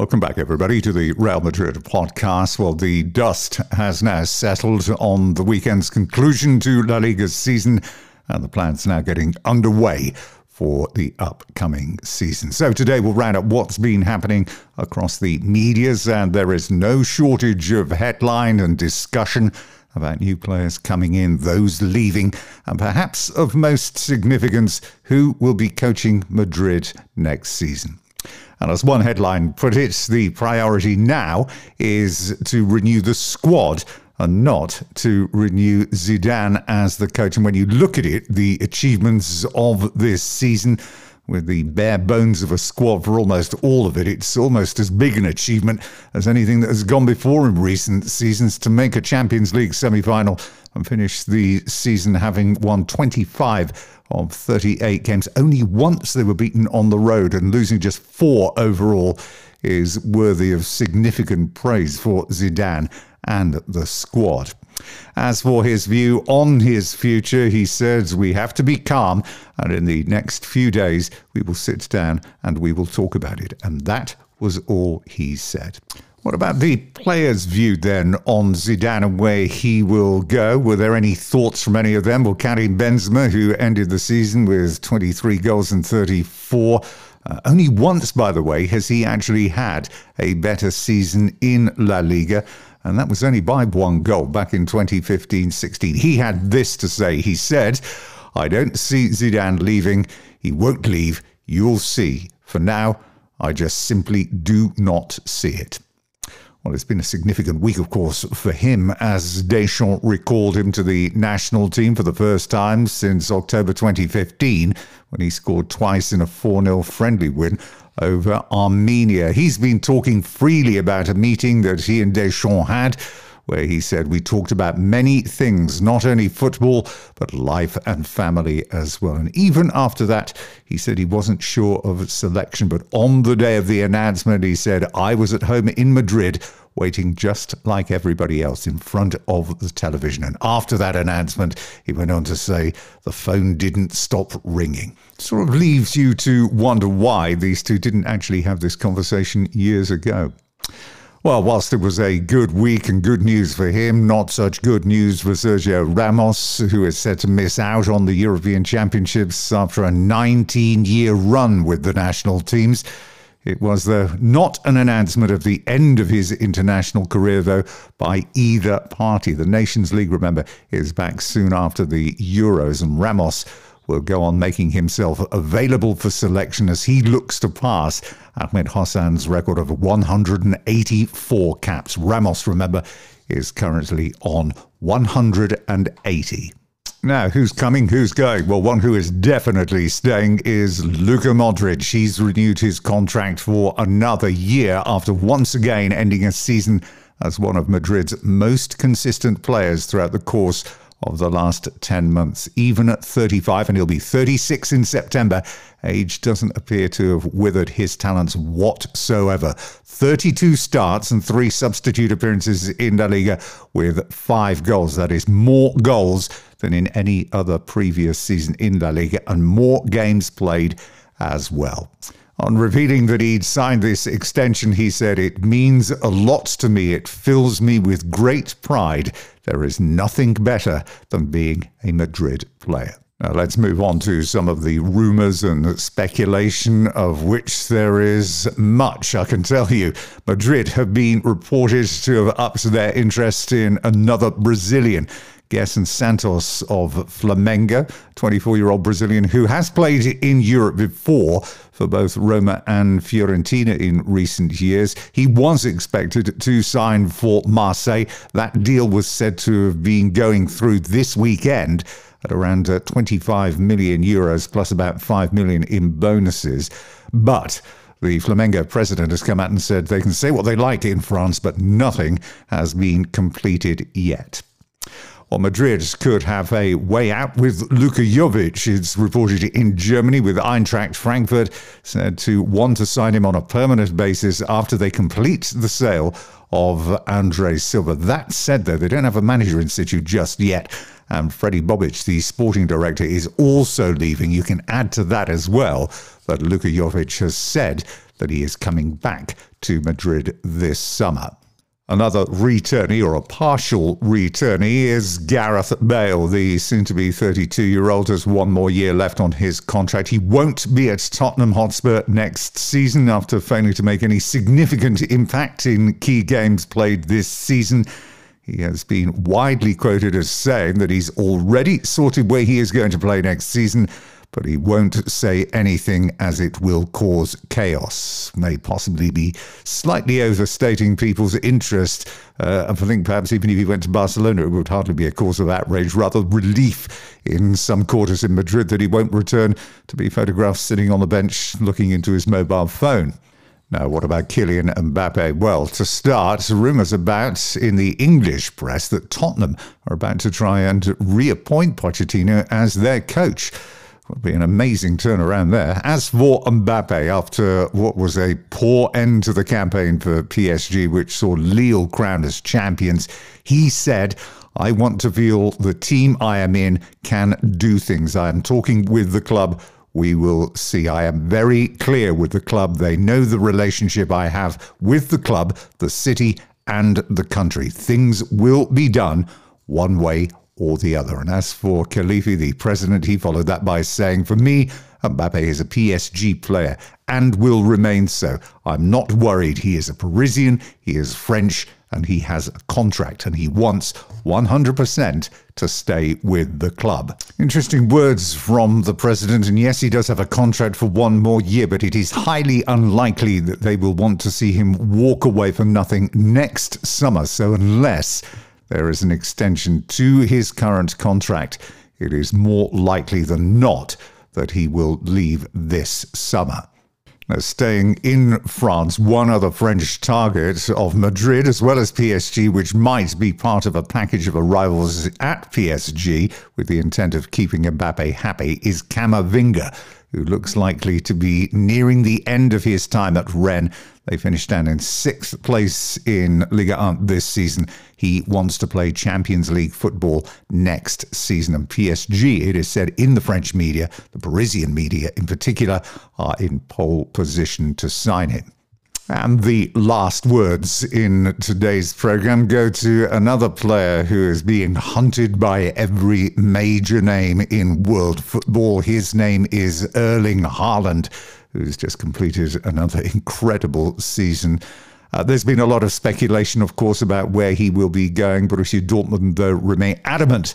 Welcome back, everybody, to the Real Madrid podcast. Well, the dust has now settled on the weekend's conclusion to La Liga's season, and the plan's now getting underway for the upcoming season. So today we'll round up what's been happening across the medias, and there is no shortage of headline and discussion about new players coming in, those leaving, and perhaps of most significance, who will be coaching Madrid next season. And as one headline put it, the priority now is to renew the squad and not to renew Zidane as the coach. And when you look at it, the achievements of this season, with the bare bones of a squad for almost all of it, it's almost as big an achievement as anything that has gone before in recent seasons to make a Champions League semi final and finish the season having won 25 of 38 games. Only once they were beaten on the road and losing just four overall is worthy of significant praise for Zidane and the squad. As for his view on his future, he says we have to be calm, and in the next few days, we will sit down and we will talk about it. And that was all he said. What about the players' view then on Zidane and where he will go? Were there any thoughts from any of them? Well, Karim Benzema, who ended the season with 23 goals and 34. Uh, only once, by the way, has he actually had a better season in La Liga, and that was only by one goal back in 2015 16. He had this to say. He said, I don't see Zidane leaving. He won't leave. You'll see. For now, I just simply do not see it. Well, it's been a significant week, of course, for him as Deschamps recalled him to the national team for the first time since October 2015 when he scored twice in a 4 0 friendly win over Armenia. He's been talking freely about a meeting that he and Deschamps had where he said we talked about many things, not only football, but life and family as well. And even after that, he said he wasn't sure of selection. But on the day of the announcement, he said, I was at home in Madrid waiting just like everybody else in front of the television. And after that announcement, he went on to say the phone didn't stop ringing. Sort of leaves you to wonder why these two didn't actually have this conversation years ago. Well, whilst it was a good week and good news for him, not such good news for Sergio Ramos, who is set to miss out on the European Championships after a 19 year run with the national teams. It was the, not an announcement of the end of his international career, though, by either party. The Nations League, remember, is back soon after the Euros, and Ramos will go on making himself available for selection as he looks to pass Ahmed Hassan's record of 184 caps. Ramos, remember, is currently on 180. Now, who's coming? Who's going? Well, one who is definitely staying is Luka Modric. He's renewed his contract for another year after once again ending a season as one of Madrid's most consistent players throughout the course of the last 10 months. Even at 35, and he'll be 36 in September, age doesn't appear to have withered his talents whatsoever. 32 starts and three substitute appearances in La Liga with five goals. That is more goals than in any other previous season in La Liga, and more games played as well. On revealing that he'd signed this extension, he said, It means a lot to me. It fills me with great pride. There is nothing better than being a Madrid player. Now, let's move on to some of the rumours and speculation, of which there is much, I can tell you. Madrid have been reported to have upped their interest in another Brazilian. Gerson Santos of Flamengo, 24 year old Brazilian who has played in Europe before for both Roma and Fiorentina in recent years. He was expected to sign for Marseille. That deal was said to have been going through this weekend at around uh, 25 million euros plus about 5 million in bonuses. But the Flamengo president has come out and said they can say what they like in France, but nothing has been completed yet. Well, Madrid could have a way out with Luka Jovic. It's reported in Germany with Eintracht Frankfurt said to want to sign him on a permanent basis after they complete the sale of Andre Silva. That said, though, they don't have a manager in situ just yet. And Fredi Bobic, the sporting director, is also leaving. You can add to that as well that Luka Jovic has said that he is coming back to Madrid this summer. Another returnee or a partial returnee is Gareth Bale. The soon to be 32 year old has one more year left on his contract. He won't be at Tottenham Hotspur next season after failing to make any significant impact in key games played this season. He has been widely quoted as saying that he's already sorted where he is going to play next season but he won't say anything as it will cause chaos. May possibly be slightly overstating people's interest. Uh, I think perhaps even if he went to Barcelona, it would hardly be a cause of outrage, rather relief in some quarters in Madrid that he won't return to be photographed sitting on the bench looking into his mobile phone. Now, what about Kylian Mbappe? Well, to start, rumours about in the English press that Tottenham are about to try and reappoint Pochettino as their coach. Would be an amazing turnaround there. As for Mbappe, after what was a poor end to the campaign for PSG, which saw Lille crowned as champions, he said, I want to feel the team I am in can do things. I am talking with the club. We will see. I am very clear with the club. They know the relationship I have with the club, the city, and the country. Things will be done one way or the other. And as for Khelaifi, the president, he followed that by saying, For me, Mbappe is a PSG player and will remain so. I'm not worried. He is a Parisian, he is French, and he has a contract, and he wants 100% to stay with the club. Interesting words from the president. And yes, he does have a contract for one more year, but it is highly unlikely that they will want to see him walk away for nothing next summer. So, unless there is an extension to his current contract, it is more likely than not that he will leave this summer. Now, staying in France, one other French target of Madrid, as well as PSG, which might be part of a package of arrivals at PSG with the intent of keeping Mbappe happy, is Camavinga who looks likely to be nearing the end of his time at Rennes. They finished down in sixth place in Liga 1 this season. He wants to play Champions League football next season. And PSG, it is said in the French media, the Parisian media in particular, are in pole position to sign him. And the last words in today's program go to another player who is being hunted by every major name in world football. His name is Erling Haaland, who's just completed another incredible season. Uh, there's been a lot of speculation, of course, about where he will be going. But Borussia Dortmund, though, remain adamant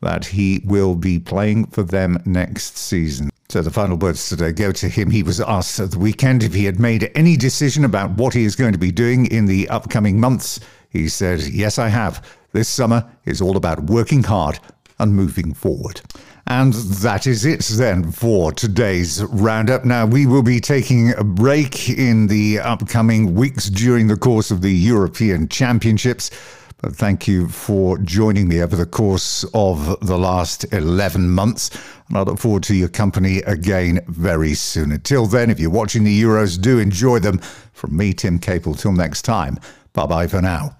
that he will be playing for them next season. So the final words today go to him. He was asked at the weekend if he had made any decision about what he is going to be doing in the upcoming months. He said, Yes, I have. This summer is all about working hard and moving forward. And that is it then for today's roundup. Now, we will be taking a break in the upcoming weeks during the course of the European Championships. But thank you for joining me over the course of the last 11 months. And I look forward to your company again very soon. Until then, if you're watching the Euros, do enjoy them. From me, Tim Capel, till next time, bye bye for now.